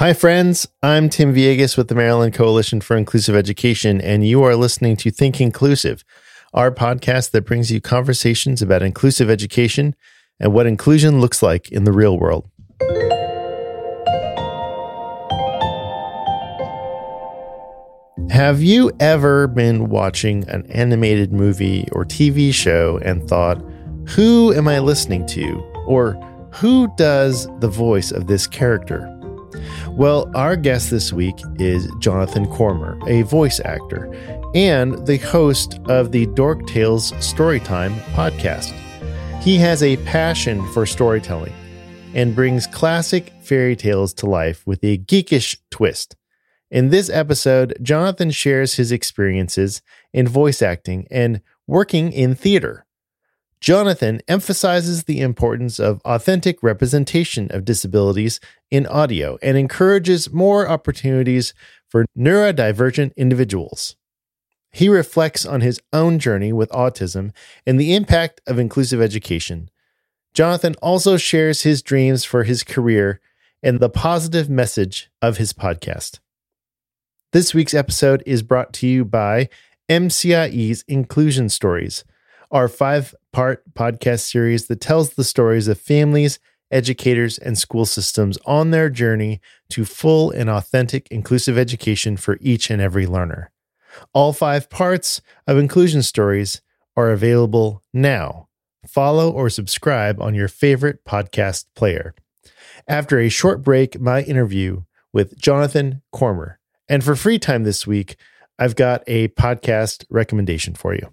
Hi, friends. I'm Tim Villegas with the Maryland Coalition for Inclusive Education, and you are listening to Think Inclusive, our podcast that brings you conversations about inclusive education and what inclusion looks like in the real world. Have you ever been watching an animated movie or TV show and thought, who am I listening to? Or who does the voice of this character? Well, our guest this week is Jonathan Cormur, a voice actor and the host of the Dork Tales Storytime podcast. He has a passion for storytelling and brings classic fairy tales to life with a geekish twist. In this episode, Jonathan shares his experiences in voice acting and working in theater. Jonathan emphasizes the importance of authentic representation of disabilities in audio and encourages more opportunities for neurodivergent individuals. He reflects on his own journey with autism and the impact of inclusive education. Jonathan also shares his dreams for his career and the positive message of his podcast. This week's episode is brought to you by MCIE's Inclusion Stories, our five part podcast series that tells the stories of families, educators, and school systems on their journey to full and authentic inclusive education for each and every learner. All five parts of Inclusion Stories are available now. Follow or subscribe on your favorite podcast player. After a short break, my interview with Jonathan Cormur. And for free time this week, I've got a podcast recommendation for you.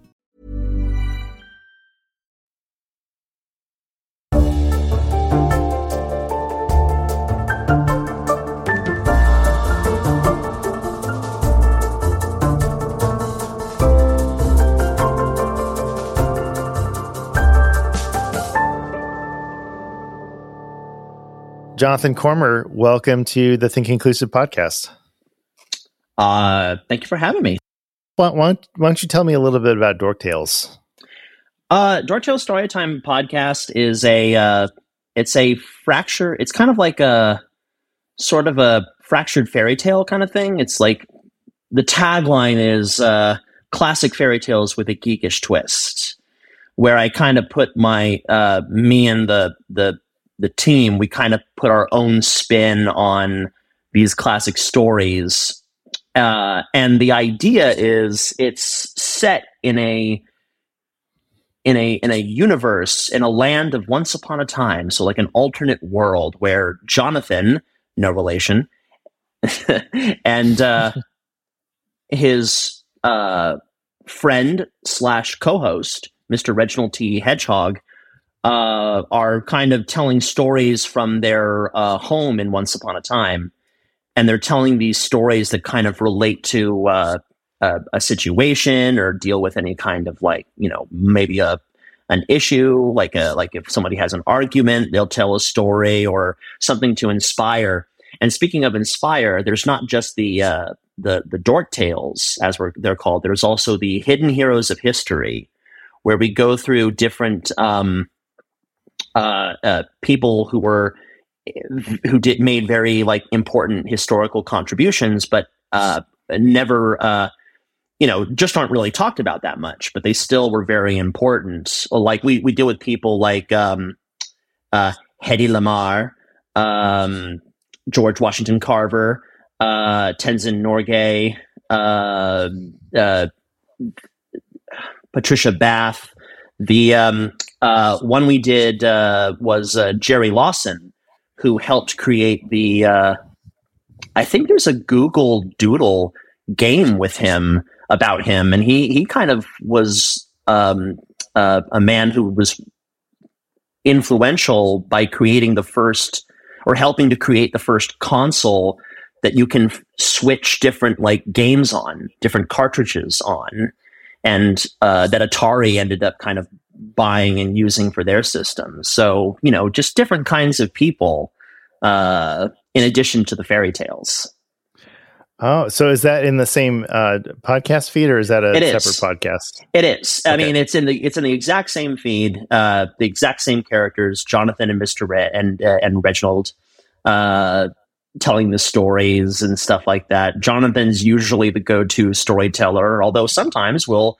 Jonathan Cormur, welcome to the Think Inclusive podcast. Uh, thank you for having me. Why, why, don't, why don't you tell me a little bit about Dork Tales? Uh, Dork Tales Storytime podcast is a uh, it's a fracture. It's kind of like a sort of a fractured fairy tale kind of thing. It's like the tagline is uh, classic fairy tales with a geekish twist, where I kind of put my uh, me and the the the team, we kind of put our own spin on these classic stories. Uh, and the idea is it's set in a in a in a universe in a land of once upon a time so like an alternate world where jonathan no relation and uh his uh friend slash co-host mr reginald t hedgehog uh, are kind of telling stories from their uh, home in Once Upon a Time, and they're telling these stories that kind of relate to uh, a, a situation or deal with any kind of like you know maybe a an issue like a like if somebody has an argument they'll tell a story or something to inspire. And speaking of inspire there's not just the uh, the the dork tales as we're, they're called. There's also the hidden heroes of history where we go through different um, uh, uh, people who were who did made very like important historical contributions but uh, never uh, you know, just aren't really talked about that much, but they still were very important. Like we we deal with people like um, uh, Hedy Lamarr, um, George Washington Carver, uh, Tenzing Norgay, uh, uh, Patricia Bath. The um, uh, one we did uh, was uh, Jerry Lawson, who helped create the. Uh, I think there's a Google Doodle game with him about him, and he he kind of was um, uh, a man who was influential by creating the first or helping to create the first console that you can f- switch different like games on, different cartridges on, and uh, that Atari ended up kind of buying and using for their system. So you know, just different kinds of people uh, in addition to the fairy tales. Oh, so is that in the same uh, podcast feed, or is that a It separate is. podcast? It is. I Okay. mean, it's in the it's in the exact same feed, uh, the exact same characters, Jonathan and Mister Re- and uh, and Reginald, uh, telling the stories and stuff like that. Jonathan's usually the go-to storyteller, although sometimes we'll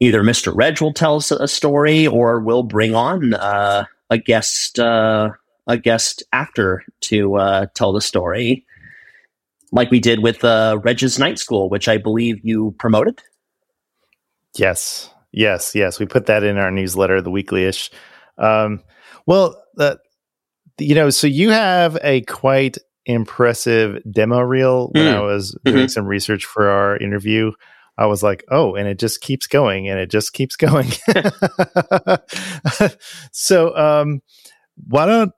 either Mister Reg will tell us a story, or we'll bring on uh, a guest uh, a guest actor to uh, tell the story, like we did with uh, Reg's Night School, which I believe you promoted. Yes, yes, yes. We put that in our newsletter, the weekly-ish. Um, well, you know, so you have a quite impressive demo reel. When Mm. I was doing some research for our interview, I was like, "Oh," and it just keeps going, and it just keeps going. so, um, why don't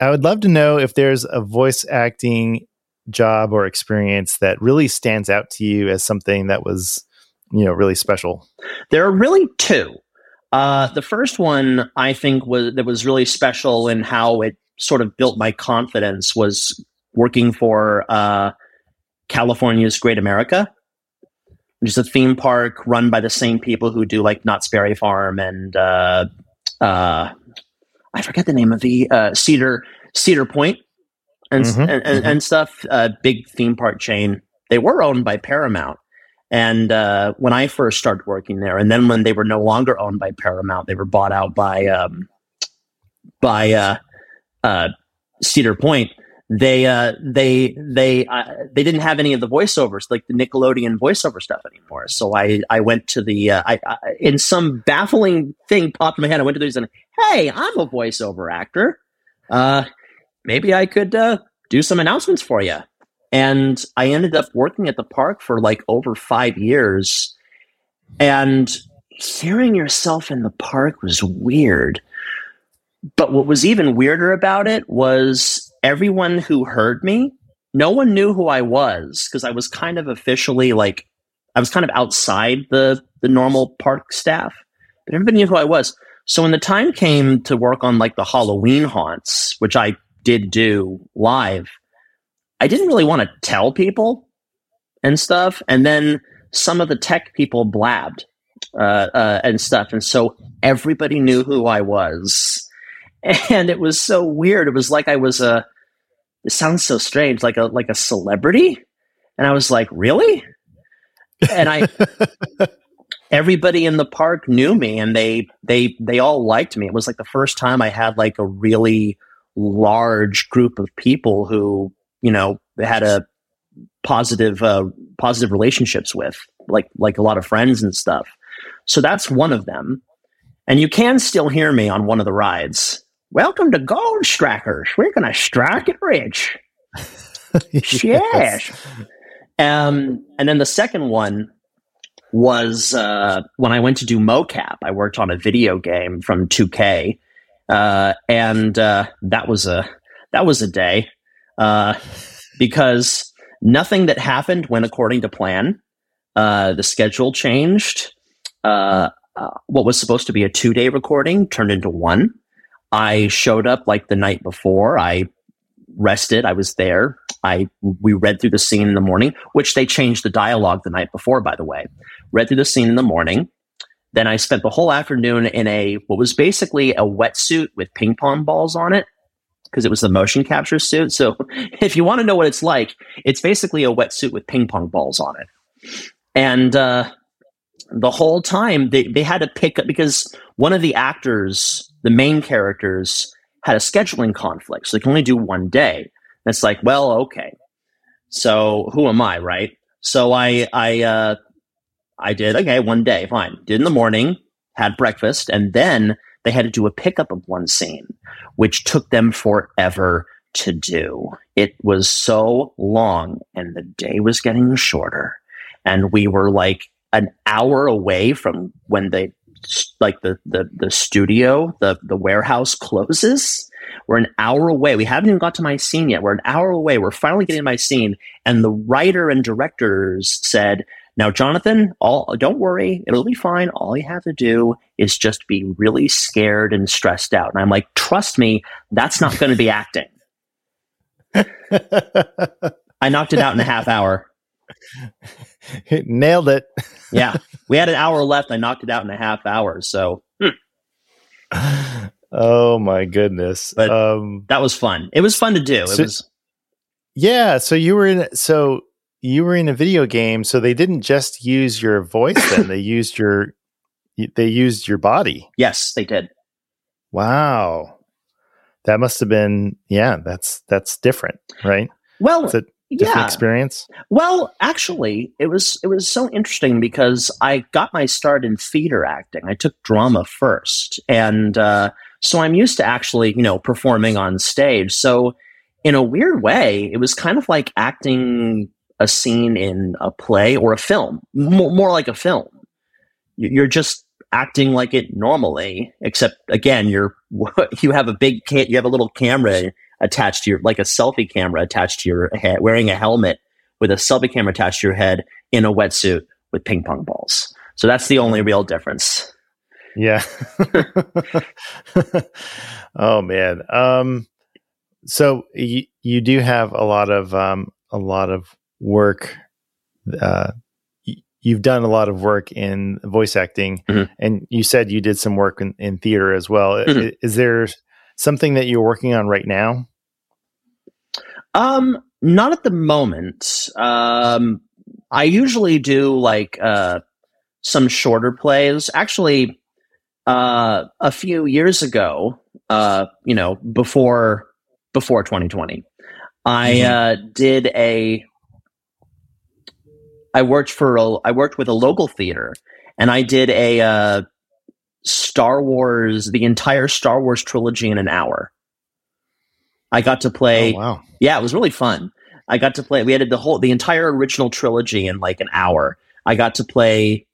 I would love to know if there's a voice acting job or experience that really stands out to you as something that was, you know, really special. There are really two. Uh, the first one I think was that was really special in how it sort of built my confidence was working for uh, California's Great America, which is a theme park run by the same people who do like Knott's Berry Farm and uh, uh, I forget the name of the uh, Cedar Cedar Point and Mhm, and, and, and stuff. Uh, big theme park chain. They were owned by Paramount. And uh, when I first started working there, and then when they were no longer owned by Paramount, they were bought out by um, by uh, uh, Cedar Point. They uh, they they uh, they didn't have any of the voiceovers, like the Nickelodeon voiceover stuff anymore. So I I went to the uh, I, I in some baffling thing popped in my head. I went to these and hey, I'm a voiceover actor. Uh, maybe I could uh, do some announcements for you. And I ended up working at the park for like over five years. And hearing yourself in the park was weird. But what was even weirder about it was everyone who heard me, no one knew who I was because I was kind of officially like, I was kind of outside the, the normal park staff, but everybody knew who I was. So when the time came to work on like the Halloween haunts, which I did do live, I didn't really want to tell people and stuff. And then some of the tech people blabbed uh, uh, and stuff. And so everybody knew who I was. And it was so weird. It was like I was a, it sounds so strange, like a, like a celebrity. And I was like, really? And I, everybody in the park knew me and they, they, they all liked me. It was like the first time I had like a really large group of people who, you know, had a positive, uh, positive relationships with, like, like a lot of friends and stuff. So that's one of them. And you can still hear me on one of the rides. Welcome to Gold Strikers. We're going to strike it rich. Yes. Um, and then the second one was uh, when I went to do mocap. I worked on a video game from 2K, uh, and uh, that was a that was a day uh, because nothing that happened went according to plan. uh, the schedule changed. Uh, uh, what was supposed to be a two day recording turned into one. I showed up like the night before. I rested. I was there. I we read through the scene in the morning, which they changed the dialogue the night before, by the way. Read through the scene in the morning. Then I spent the whole afternoon in a what was basically a wetsuit with ping pong balls on it because it was the motion capture suit. So if you want to know what it's like, it's basically a wetsuit with ping pong balls on it. And uh, the whole time they, they had to pick up because one of the actors, the main characters, had a scheduling conflict. So they can only do one day. And it's like, well, okay. So who am I, right? So I I uh I did okay, one day, fine. Did in the morning, had breakfast, and then they had to do a pickup of one scene, which took them forever to do. It was so long and the day was getting shorter. And we were like an hour away from when they like the the the studio, the the warehouse closes. We're an hour away. We haven't even got to my scene yet. We're an hour away. We're finally getting to my scene, and the writer and directors said, "Now, Jonathan, all don't worry, it'll be fine. All you have to do is just be really scared and stressed out." And I'm like, "Trust me, that's not going to be acting." I knocked it out in a half hour. Nailed it. yeah. We had an hour left. I knocked it out in a half hour. So, hmm. oh my goodness. But um, that was fun. It was fun to do. So, it was. Yeah. So you were in, so you were in a video game. So they didn't just use your voice then, they used your, they used your body. Yes, they did. Wow. That must have been, yeah, that's, that's different, right? Well, it's a different yeah. experience. Well, actually, it was it was so interesting because I got my start in theater acting. I took drama first, and uh, so I'm used to actually, you know, performing on stage. So, in a weird way, it was kind of like acting a scene in a play or a film, more, more like a film. You're just acting like it normally, except again, you're you have a big you have a little camera attached to your like a selfie camera attached to your head, wearing a helmet with a selfie camera attached to your head in a wetsuit with ping pong balls. So that's the only real difference. Yeah. oh man. Um so you you do have a lot of um a lot of work uh you've done a lot of work in voice acting mm-hmm. and you said you did some work in, in theater as well mm-hmm. is, is, there something that you're working on right now um not at the moment um i usually do like uh some shorter plays actually uh a few years ago uh you know before before 2020 i mm-hmm. uh did a I worked for a, I worked with a local theater, and I did a uh, Star Wars, the entire Star Wars trilogy in an hour. I got to play. Oh, wow! Yeah, it was really fun. I got to play. We had the whole, the entire original trilogy in like an hour. I got to play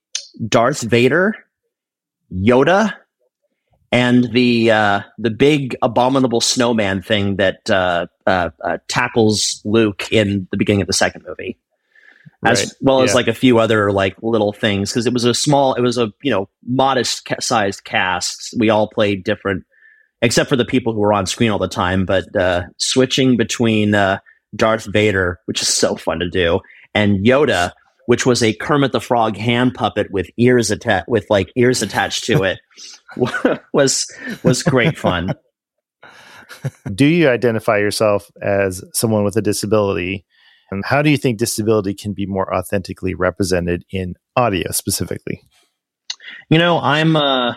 Darth Vader, Yoda, and the uh, the big abominable snowman thing that uh, uh, uh tackles Luke in the beginning of the second movie as right. well as like a few other like little things because it was a small it was a you know modest ca- sized cast we all played different except for the people who were on screen all the time but uh, switching between uh, darth vader which is so fun to do and yoda which was a kermit the frog hand puppet with ears attached with like ears attached to it was was great fun. Do you identify yourself as someone with a disability? And how do you think disability can be more authentically represented in audio specifically? You know, I'm uh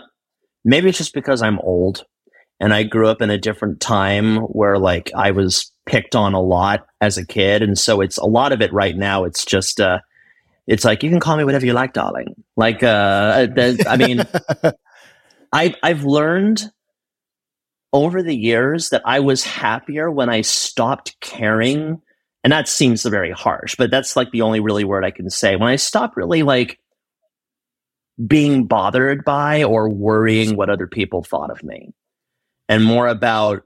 maybe it's just because I'm old and I grew up in a different time where like I was picked on a lot as a kid. And so it's a lot of it right now it's just uh it's like you can call me whatever you like darling. Like uh i mean I've, i've learned over the years that i was happier when i stopped caring. And that seems very harsh, but that's like the only really word I can say. When I stopped really like being bothered by or worrying what other people thought of me and more about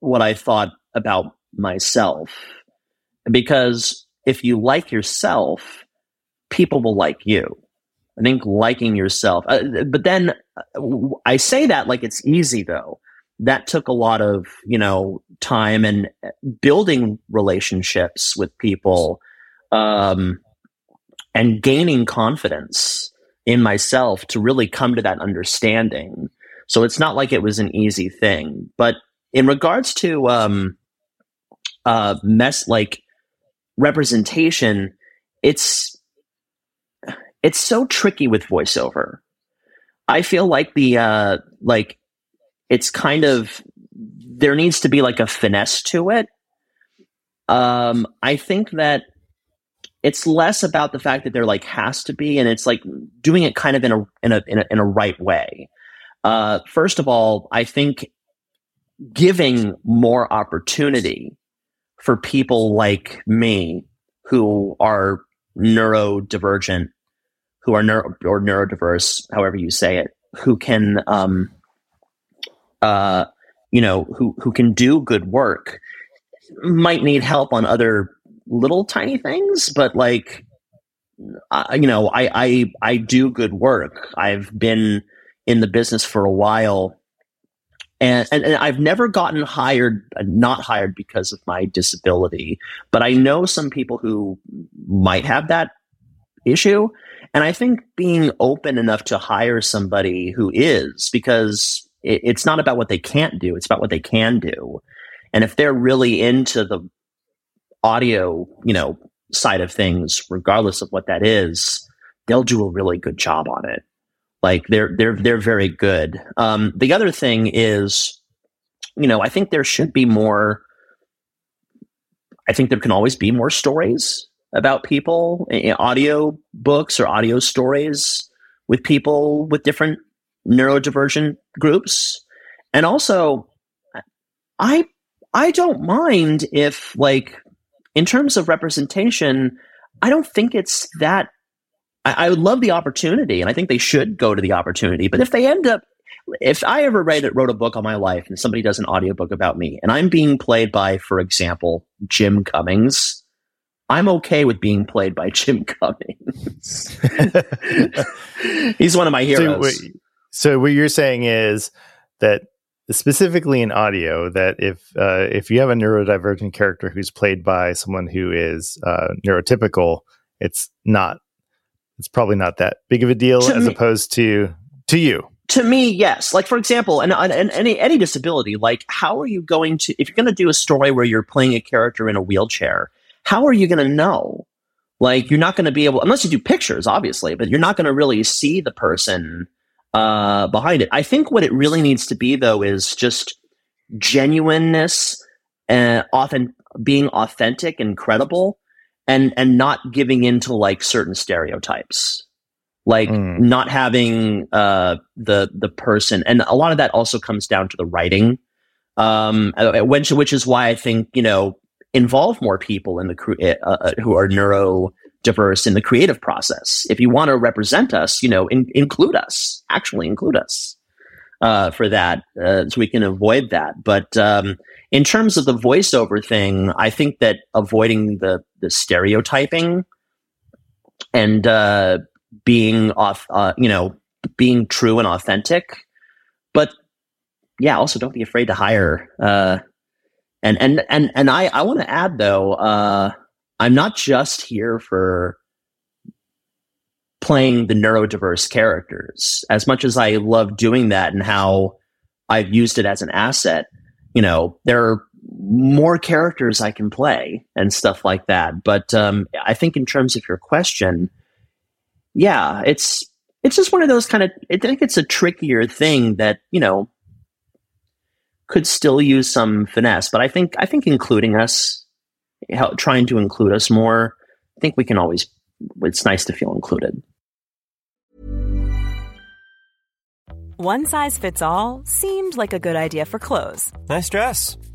what I thought about myself. Because if you like yourself, people will like you. I think liking yourself. Uh, but then uh, I say that like it's easy though. That took a lot of, you know, time and uh, building relationships with people um, and gaining confidence in myself to really come to that understanding. So it's not like it was an easy thing. But in regards to um, uh, mess like representation, it's it's so tricky with voiceover. I feel like the uh like it's kind of there needs to be like a finesse to it. Um I think that it's less about the fact that there like has to be and it's like doing it kind of in a in a in a, in a right way. Uh first of all, I think giving more opportunity for people like me who are neurodivergent who are neuro or neurodiverse, however you say it, who can, um, uh, you know, who who can do good work, might need help on other little tiny things, but like, uh, you know, I I I do good work. I've been in the business for a while. And, and, and I've never gotten hired, uh, not hired because of my disability, but I know some people who might have that issue and I think being open enough to hire somebody who is, because it, it's not about what they can't do, it's about what they can do. And if they're really into the audio, you know, side of things, regardless of what that is, they'll do a really good job on it. Like they're they're they're very good. Um, the other thing is, you know, I think there should be more. I think there can always be more stories about people, audio books or audio stories with people with different neurodivergent groups. And also, I I don't mind if like in terms of representation, I don't think it's that I, I would love the opportunity and I think they should go to the opportunity. But if they end up if I ever write, it wrote a book on my life and somebody does an audiobook about me and I'm being played by, for example, Jim Cummings, I'm okay with being played by Jim Cummings. He's one of my heroes. So, so, what you're saying is that specifically in audio, that if uh, if you have a neurodivergent character who's played by someone who is uh, neurotypical, it's not. It's probably not that big of a deal to as me, opposed to to you. To me, yes. Like for example, and, and any any disability, like how are you going to if you're going to do a story where you're playing a character in a wheelchair? how are you going to know? Like, you're not going to be able, unless you do pictures, obviously, but you're not going to really see the person uh, behind it. I think what it really needs to be, though, is just genuineness and often being authentic and credible and and not giving into like certain stereotypes like mm. not having uh the the person and a lot of that also comes down to the writing um uh, which which is why i think you know involve more people in the eh, uh, uh, who are neurodiverse in the creative process. If you want to represent us, you know, in, include us. Actually, include us uh, for that, uh, so we can avoid that. But um, in terms of the voiceover thing, I think that avoiding the the stereotyping and uh, being off, uh, you know, being true and authentic, but yeah, also don't be afraid to hire and and and and I I want to add though, uh, I'm not just here for playing the neurodiverse characters. As much as I love doing that and how I've used it as an asset, you know, there are more characters I can play and stuff like that. But um, I think in terms of your question, yeah, it's it's just one of those kind of. I think it's a trickier thing that you know could still use some finesse. But I think I think including us, trying to include us more, I think we can always. It's nice to feel included. One size fits all seemed like a good idea for clothes. Nice dress.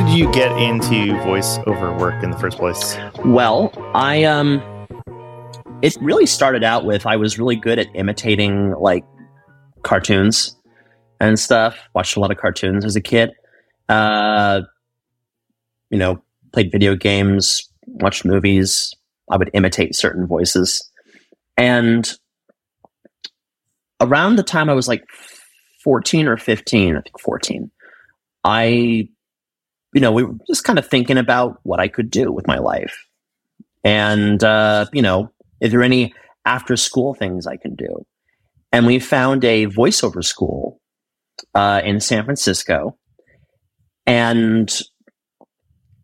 Did you get into voiceover work in the first place? Well, I um it really started out with I was really good at imitating like cartoons and stuff. Watched a lot of cartoons as a kid. Uh you know, played video games, watched movies. I would imitate certain voices. And around the time I was like 14 or 15, I think 14, I you know, we were just kind of thinking about what I could do with my life. And, uh, you know, is there any after school things I can do? And we found a voiceover school uh, in San Francisco. And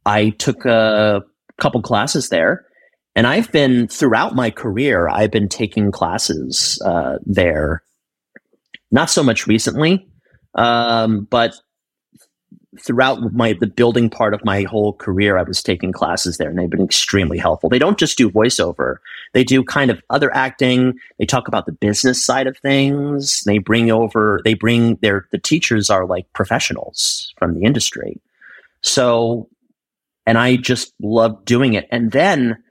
I took a couple classes there. And I've been, throughout my career, I've been taking classes uh, there. Not so much recently, um, but throughout my the building part of my whole career, I was taking classes there, and they've been extremely helpful. They don't just do voiceover; they do kind of other acting. They talk about the business side of things. They bring over they bring their the teachers are like professionals from the industry. So, and I just love doing it. And then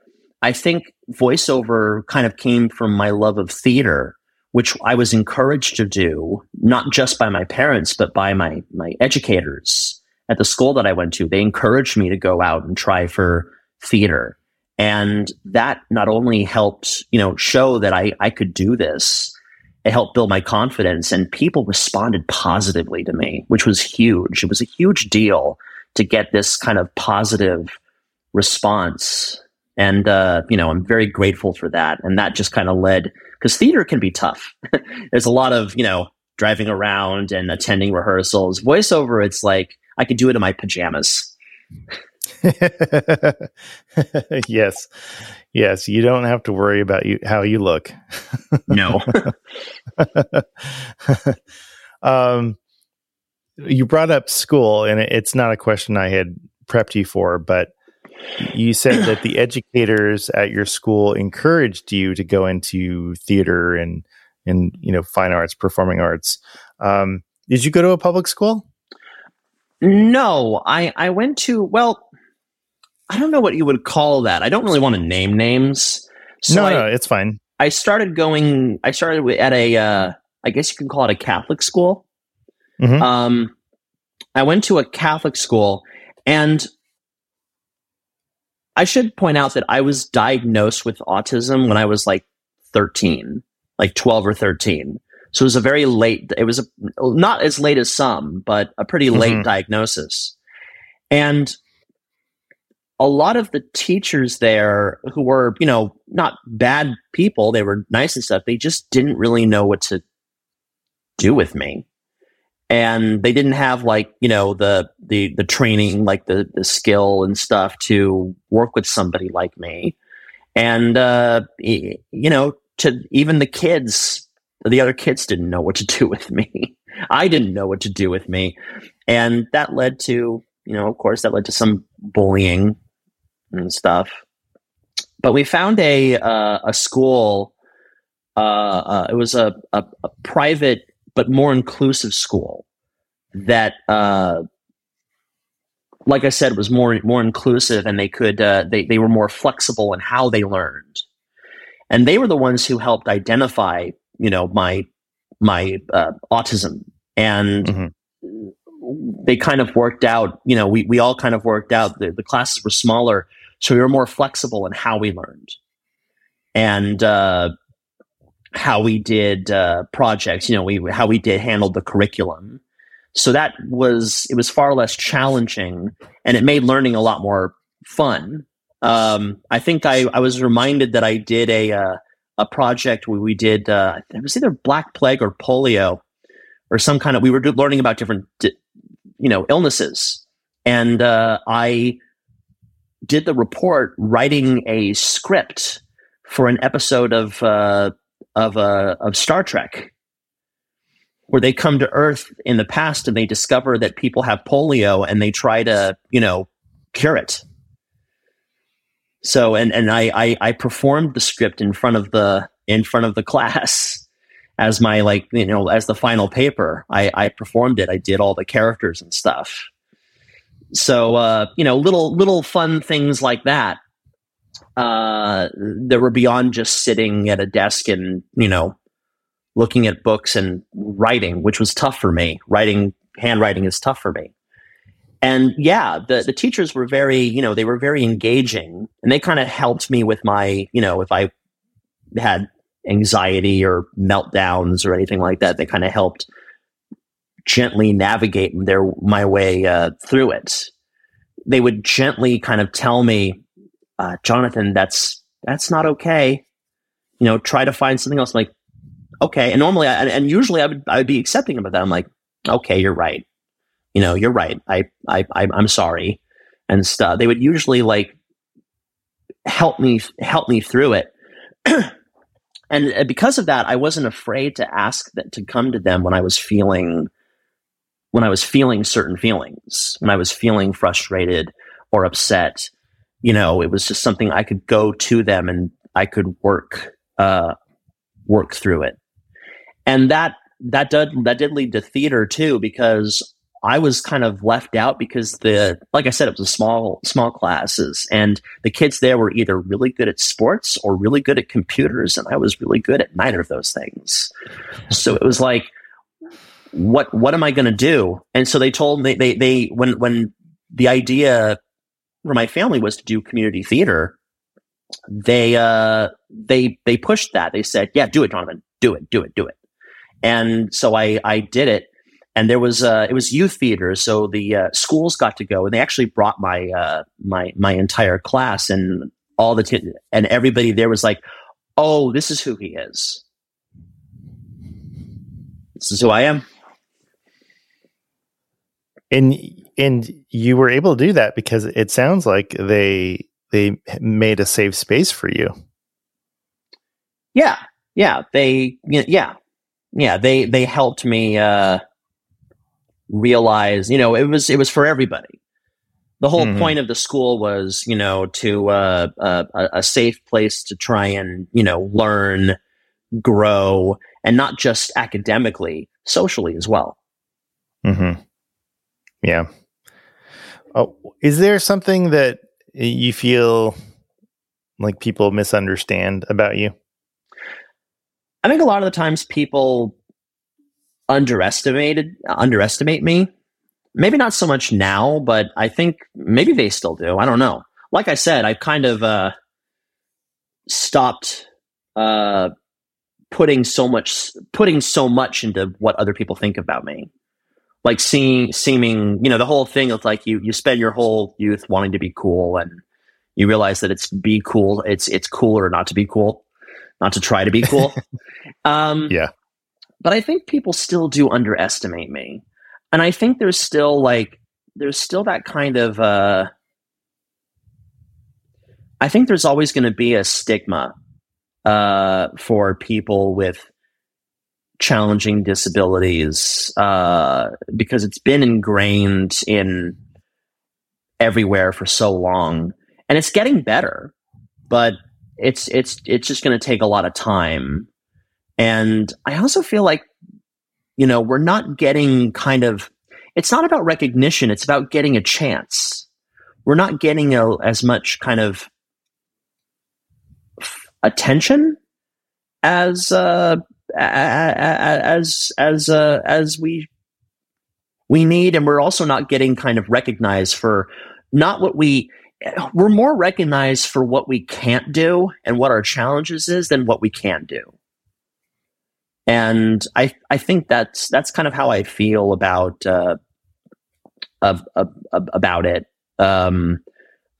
I think voiceover kind of came from my love of theater which I was encouraged to do, not just by my parents, but by my, my educators at the school that I went to. They encouraged me to go out and try for theater. And that not only helped, you know, show that I, I could do this, it helped build my confidence and people responded positively to me, which was huge. It was a huge deal to get this kind of positive response. And, uh, you know, I'm very grateful for that. And that just kind of led because theater can be tough. There's a lot of, you know, driving around and attending rehearsals. Voiceover, it's like I could do it in my pajamas. yes. Yes, you don't have to worry about you how you look. no. um you brought up school and it's not a question I had prepped you for, but you said that the educators at your school encouraged you to go into theater and and you know fine arts, performing arts. Um, did you go to a public school? No, I I went to well, I don't know what you would call that. I don't really want to name names. So no, I, no, it's fine. I started going. I started at a. Uh, I guess you can call it a Catholic school. Mm-hmm. Um, I went to a Catholic school, and I should point out that I was diagnosed with autism when I was like 13, like 12 or 13. So it was a very late, it was a, not as late as some, but a pretty late mm-hmm. diagnosis. And a lot of the teachers there who were, you know, not bad people, they were nice and stuff, they just didn't really know what to do with me and they didn't have like you know the the the training like the the skill and stuff to work with somebody like me and uh you know to even the kids the other kids didn't know what to do with me. I didn't know what to do with me. And that led to you know of course that led to some bullying and stuff. But we found a uh, a school uh, uh, it was a, a, a private but more inclusive school that, uh, like I said, was more more inclusive, and they could uh, they they were more flexible in how they learned, and they were the ones who helped identify you know my my uh, autism, and mm-hmm. they kind of worked out. You know, we we all kind of worked out. The, the classes were smaller, so we were more flexible in how we learned, and uh, how we did uh, projects. You know, we how we did handle the curriculum. So that was it was far less challenging, and it made learning a lot more fun. Um, I think I, I was reminded that I did a uh, a project where we did uh, it was either black plague or polio or some kind of we were learning about different you know illnesses, and uh, I did the report writing a script for an episode of uh, of uh, of Star Trek where they come to Earth in the past and they discover that people have polio and they try to, you know, cure it. So and and I, I I, performed the script in front of the in front of the class as my like you know as the final paper. I I performed it. I did all the characters and stuff. So uh, you know, little little fun things like that. Uh, that were beyond just sitting at a desk and you know looking at books and writing, which was tough for me. Writing, handwriting is tough for me. And yeah, the, the teachers were very, you know, they were very engaging and they kind of helped me with my, you know, if I had anxiety or meltdowns or anything like that, they kind of helped gently navigate their my way uh, through it. They would gently kind of tell me, uh, Jonathan, that's that's not okay. You know, try to find something else. I'm like, okay. And normally, I, and usually, I would I would be accepting of that. I'm like, okay, you're right. You know, you're right. I I, I I'm sorry, and stuff. They would usually like help me help me through it. and uh, because of that, I wasn't afraid to ask that to come to them when I was feeling when I was feeling certain feelings, when I was feeling frustrated or upset. You know, it was just something I could go to them and I could work uh, work through it and that that did that did lead to theater too because I was kind of left out because the like I said it was a small small classes and the kids there were either really good at sports or really good at computers and I was really good at neither of those things. So it was like what what am I going to do? And so they told me they they when when the idea for my family was to do community theater they uh they they pushed that. They said, "Yeah, do it, Jonathan. Do it. Do it. Do it." And so I, I did it. And there was uh, it was youth theater, so the uh, schools got to go, and they actually brought my uh, my my entire class and all the t- and everybody there was like, "Oh, this is who he is. This is who I am." And and you were able to do that because it sounds like they they made a safe space for you. Yeah, yeah, they yeah yeah, they they helped me uh, realize, you know, it was it was for everybody. The whole mm-hmm. point of the school was, you know, to uh, uh, a safe place to try and you know learn, grow, and not just academically, socially as well. Mm-hmm. Yeah. Oh, is there something that you feel like people misunderstand about you? I think a lot of the times people underestimated underestimate me. Maybe not so much now, but I think maybe they still do. I don't know. Like I said, I've kind of uh, stopped uh, putting so much putting so much into what other people think about me. Like seeing seeming, you know, the whole thing of like you you spend your whole youth wanting to be cool and you realize that it's be cool, it's it's cooler not to be cool not to try to be cool. um, yeah. But I think people still do underestimate me. And I think there's still like, there's still that kind of, uh, I think there's always going to be a stigma uh, for people with challenging disabilities uh, because it's been ingrained in everywhere for so long. And it's getting better, but it's it's it's just going to take a lot of time and i also feel like you know we're not getting kind of it's not about recognition it's about getting a chance we're not getting a, as much kind of attention as uh as as uh, as we we need and we're also not getting kind of recognized for not what we we're more recognized for what we can't do and what our challenges is than what we can do. And I I think that's that's kind of how I feel about uh, of, of, of about it. Um,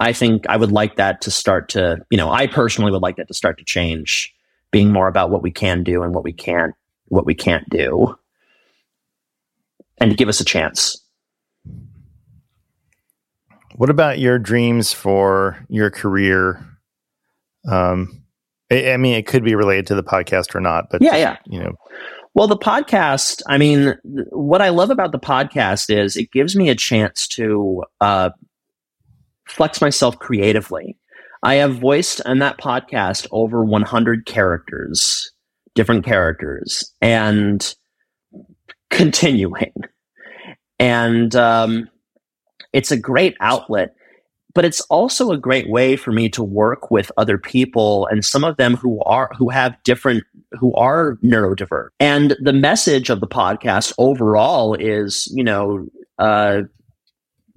I think I would like that to start to you know I personally would like that to start to change, being more about what we can do and what we can't what we can't do, and to give us a chance. What about your dreams for your career? Um, I, I mean, it could be related to the podcast or not, but Yeah, yeah. you know, Well, the podcast, I mean, what I love about the podcast is it gives me a chance to uh, flex myself creatively. I have voiced on that podcast over 100 characters, different characters, and continuing. And um, it's a great outlet, but it's also a great way for me to work with other people and some of them who are who have different who are neurodivergent. And the message of the podcast overall is, you know, uh,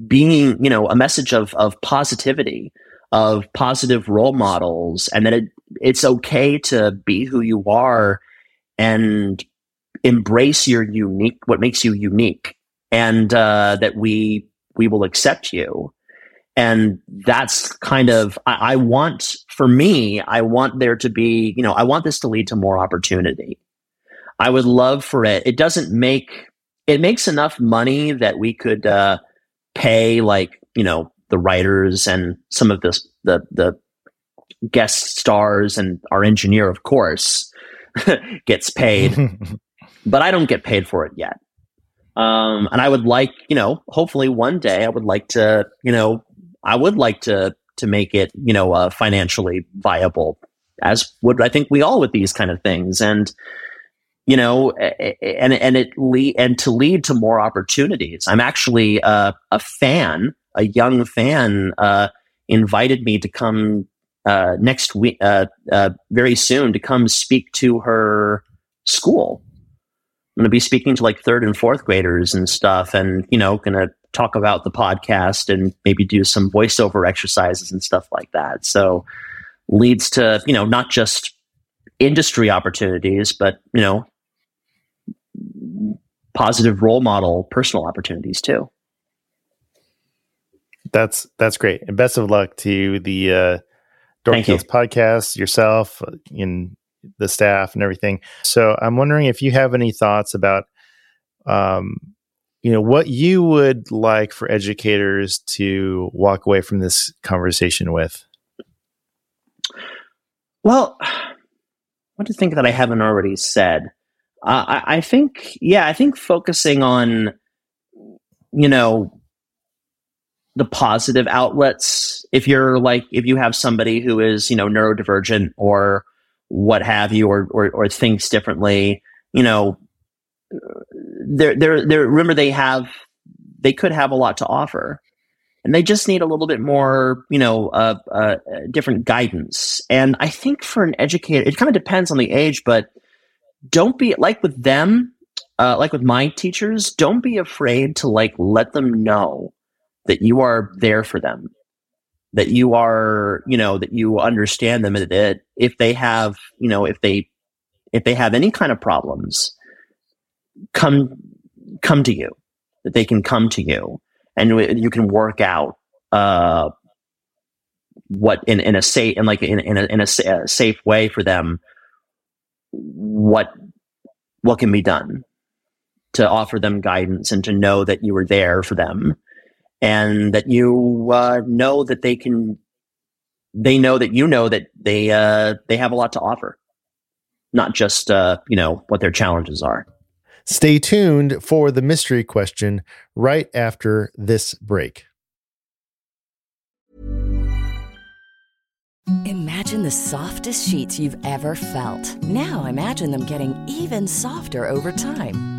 being, you know, a message of of positivity, of positive role models, and that it, it's okay to be who you are and embrace your unique, what makes you unique, and uh, that we we will accept you. And that's kind of, I, I want, for me, I want there to be, you know, I want this to lead to more opportunity. I would love for it. It doesn't make, it makes enough money that we could uh, pay, like, you know, the writers and some of the, the, the guest stars and our engineer, of course, gets paid, but I don't get paid for it yet. Um, and I would like, you know, hopefully one day I would like to, you know, I would like to to make it, you know, uh, financially viable, as would I think we all with these kind of things, and you know, and and it and to lead to more opportunities. I'm actually uh, a fan, a young fan, uh, invited me to come uh, next week, uh, uh, very soon, to come speak to her school. I'm going to be speaking to like third and fourth graders and stuff, and you know, going to talk about the podcast and maybe do some voiceover exercises and stuff like that. So leads to you know not just industry opportunities, but you know positive role model personal opportunities too. that's that's great, and best of luck to the uh, Dork Thank you. Podcast, yourself, uh, in the staff, and everything. So I'm wondering if you have any thoughts about, um, you know, what you would like for educators to walk away from this conversation with. Well, what do you think that I haven't already said? Uh, I, I think, yeah, I think focusing on, you know, the positive outlets. If you're like, if you have somebody who is, you know, neurodivergent or what have you, or or, or thinks differently, you know, they're they're they're remember they have they could have a lot to offer and they just need a little bit more, you know, uh, uh, different guidance. And I think for an educator, it kind of depends on the age, but don't be like with them, uh, like with my teachers, don't be afraid to like let them know that you are there for them, that you are, you know, that you understand them, and that if they have, you know, if they if they have any kind of problems, come come to you, that they can come to you and you can work out uh, what in, in a safe in like in, in, a, in a, sa- safe way for them what what can be done to offer them guidance and to know that you were there for them and that you uh, know that they can they know that you know that they uh, they have a lot to offer not just uh, you know what their challenges are Stay tuned for the mystery question right after this break. Imagine the softest sheets you've ever felt. Now imagine them getting even softer over time.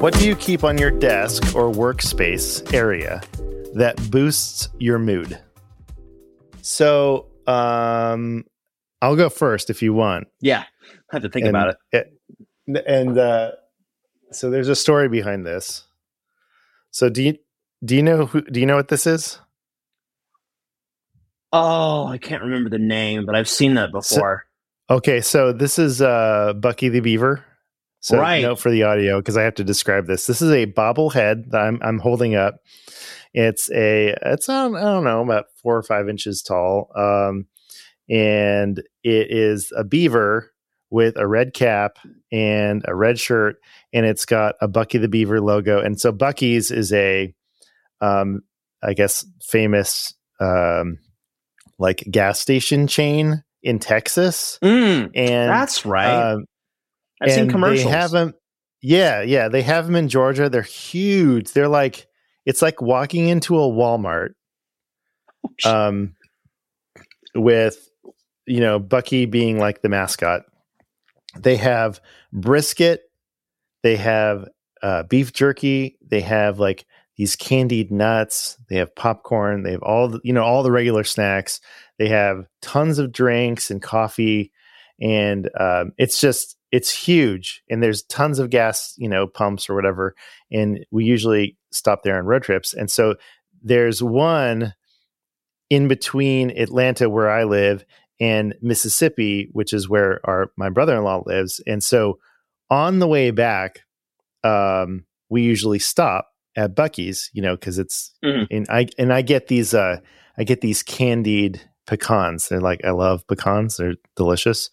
What do you keep on your desk or workspace area that boosts your mood? So, um, I'll go first if you want. Yeah, I have to think and, about it. it and uh, so there's a story behind this. So do you do you know who do you know what this is? Oh, I can't remember the name, but I've seen that before. So, okay, so this is uh, Buc-ee the Beaver. So right. note for the audio because I have to describe this. This is a bobblehead that I'm I'm holding up. It's a it's on I don't know about four or five inches tall, um, and it is a beaver with a red cap and a red shirt, and it's got a Buc-ee the Beaver logo. And so Buc-ee's is a, um, I guess famous um, like gas station chain in Texas, Mm, and that's right. um, I've seen commercials. They have them. Yeah, yeah, they have them in Georgia. They're huge. They're like it's like walking into a Walmart. Um, with you know Buc-ee being like the mascot. They have brisket. They have uh, beef jerky. They have like these candied nuts. They have popcorn. They have all the, you know all the regular snacks. They have tons of drinks and coffee, and um, it's just it's huge. And there's tons of gas, you know, pumps or whatever. And we usually stop there on road trips. And so there's one in between Atlanta, where I live, and Mississippi, which is where our my brother in law lives. And so on the way back, um, we usually stop at Buc-ee's, you know, because it's Mhm. and I and I get these uh I get these candied pecans. They're like I love pecans; they're delicious.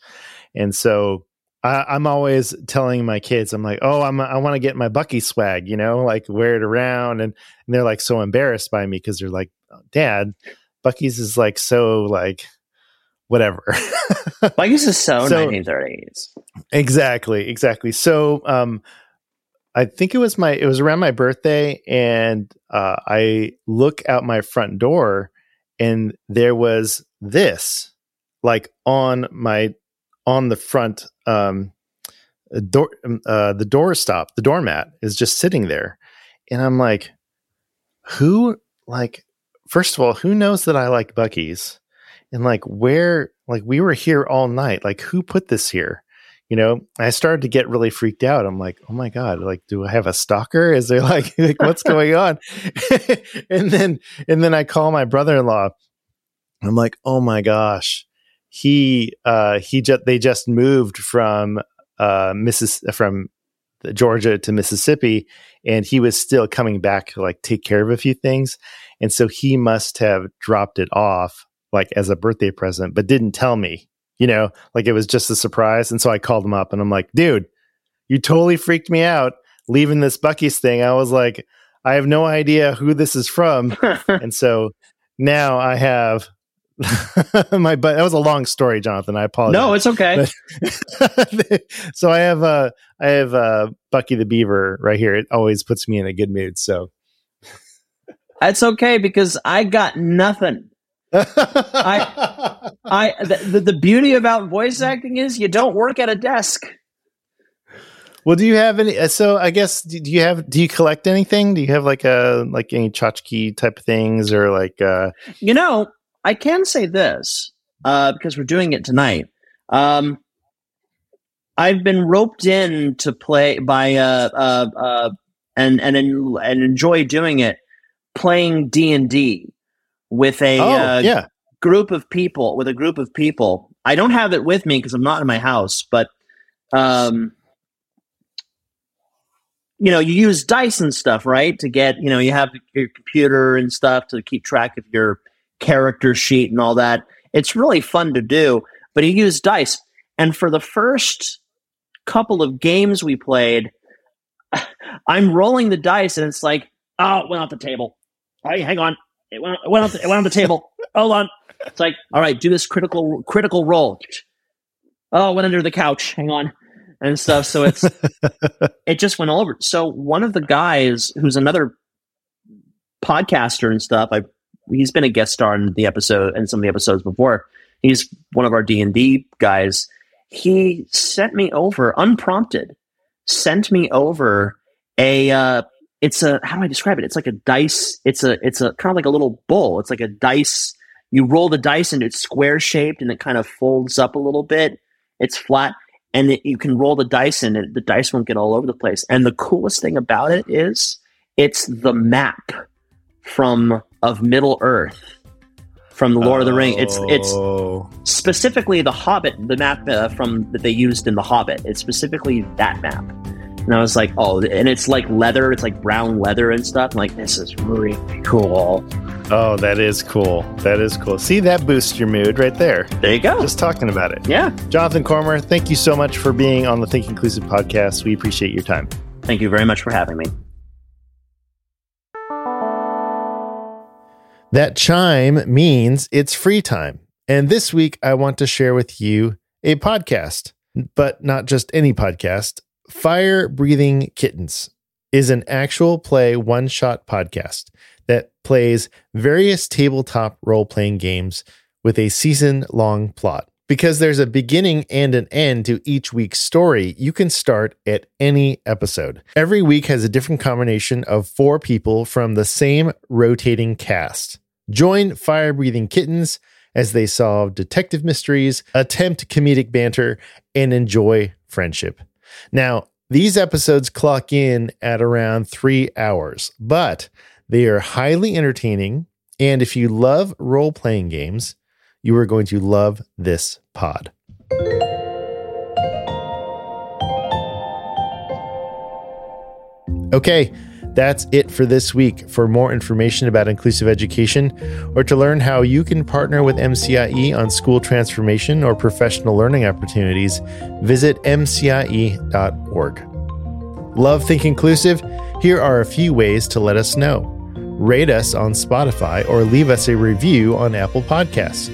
And so I, I'm always telling my kids, I'm like, oh, I'm I want to get my Buc-ee swag, you know, like wear it around, and, and they're like so embarrassed by me because they're like, Dad, Buc-ee's is like so like whatever. Buc-ee's is so, So- 1930s. Exactly, exactly. So, um, I think it was my it was around my birthday, and uh, I look out my front door, and there was this like on my on the front um door uh the door stop the doormat is just sitting there. And i'm like who like first of all who knows that i like Buc-ee's? And like where like we were here all night. Like who put this here? You know i started to get really freaked out. I'm like oh my god like do i have a stalker? Is there like, like what's going on? And then and then i call my brother-in-law. I'm like oh my gosh he uh he just they just moved from uh mrs from georgia to mississippi and he was still coming back to like take care of a few things. And so he must have dropped it off like as a birthday present but didn't tell me you know? Like it was just a surprise and so i called him up and i'm like dude you totally freaked me out leaving this Buc-ee's thing. I was like i have no idea who this is from. And so now i have my but that was a long story jonathan i apologize No, it's okay. so i have uh i have uh Buc-ee the Beaver right here it always puts me in a good mood so That's okay because I got nothing. I I the, the, beauty about voice acting is you don't work at a desk. Well, do you have any? uh, So I guess do do you have? Do you collect anything? Do you have like a like any tchotchke type of things or like? uh You know, I can say this uh, because we're doing it tonight. Um, I've been roped in to play by uh, uh, uh, and and and enjoy doing it, playing D and D with a Oh, uh, yeah. group of people. With a group of people, I don't have it with me because I'm not in my house, but um, you know, you use dice and stuff, right? To get, you know, you have your computer and stuff to keep track of your character sheet and all that. It's really fun to do, but he used dice. And for the first couple of games we played, I'm rolling the dice and it's like, oh, it went off the table. Hey, hang on. It went, it went, off the, it went on the table. Hold on. It's like, all right, do this critical critical roll. Oh, went under the couch. Hang on. And stuff. So it's it just went all over. So one of the guys who's another podcaster and stuff, I he's been a guest star in the episode and some of the episodes before. He's one of our D and D guys. He sent me over unprompted. Sent me over a. Uh, it's a how do I describe it? It's like a dice. It's a it's a kind of like a little bowl. It's like a dice. You roll the dice and it's square shaped and it kind of folds up a little bit. It's flat and it, you can roll the dice and it, the dice won't get all over the place. And the coolest thing about it is it's the map from of Middle Earth from the Lord of the Ring. It's it's Oh. specifically the Hobbit, the map uh, from that they used in the Hobbit. It's specifically that map. And I was like, oh, and it's like leather. It's like brown leather and stuff. I'm like, this is really cool. Oh, that is cool. That is cool. See, that boosts your mood right there. There you go. Just talking about it. Yeah. Jonathan Cormur, thank you so much for being on the Think Inclusive podcast. We appreciate your time. Thank you very much for having me. That chime means it's free time. And this week, I want to share with you a podcast, but not just any podcast. Fire Breathing Kittens is an actual play one shot podcast that plays various tabletop role playing games with a season long plot. Because there's a beginning and an end to each week's story, you can start at any episode. Every week has a different combination of four people from the same rotating cast. Join Fire Breathing Kittens as they solve detective mysteries, attempt comedic banter, and enjoy friendship. Now, these episodes clock in at around three hours, but they are highly entertaining. And if you love role playing games, you are going to love this pod. Okay, that's it for this week. For more information about inclusive education or to learn how you can partner with MCIE on school transformation or professional learning opportunities, visit mcie.org. Love Think Inclusive? Here are a few ways to let us know. Rate us on Spotify or leave us a review on Apple Podcasts.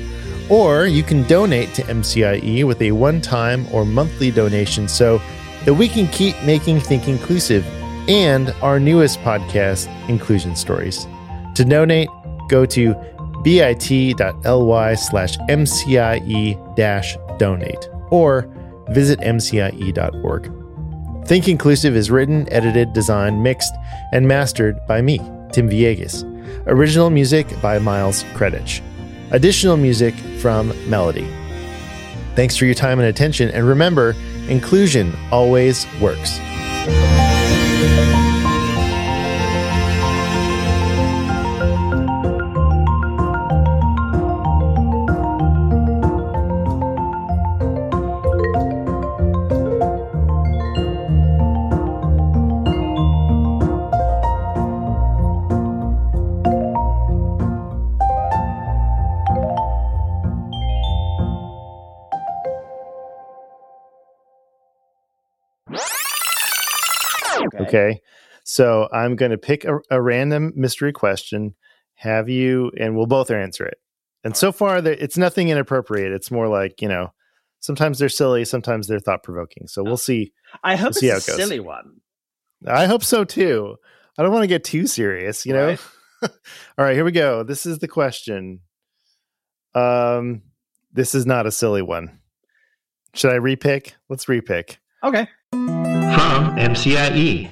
Or you can donate to MCIE with a one time or monthly donation so that we can keep making Think Inclusive and our newest podcast, Inclusion Stories. To donate, go to bit.ly slash MCIE donate or visit MCIE.org. Think Inclusive is written, edited, designed, mixed, and mastered by me, Tim Villegas. Original music by Miles Kredich. Additional music from Melody. Thanks for your time and attention, and remember, inclusion always works. Okay. So I'm going to pick a, a random mystery question, have you, and we'll both answer it. And so far, there, it's nothing inappropriate. It's more like, you know, sometimes they're silly, sometimes they're thought provoking. So we'll see. I hope We'll see it's how a it goes. silly one. I hope so too. I don't want to get too serious, you know? Right. All right, here we go. This is the question. Um, this is not a silly one. Should I repick? Let's repick. Okay. From MCIE.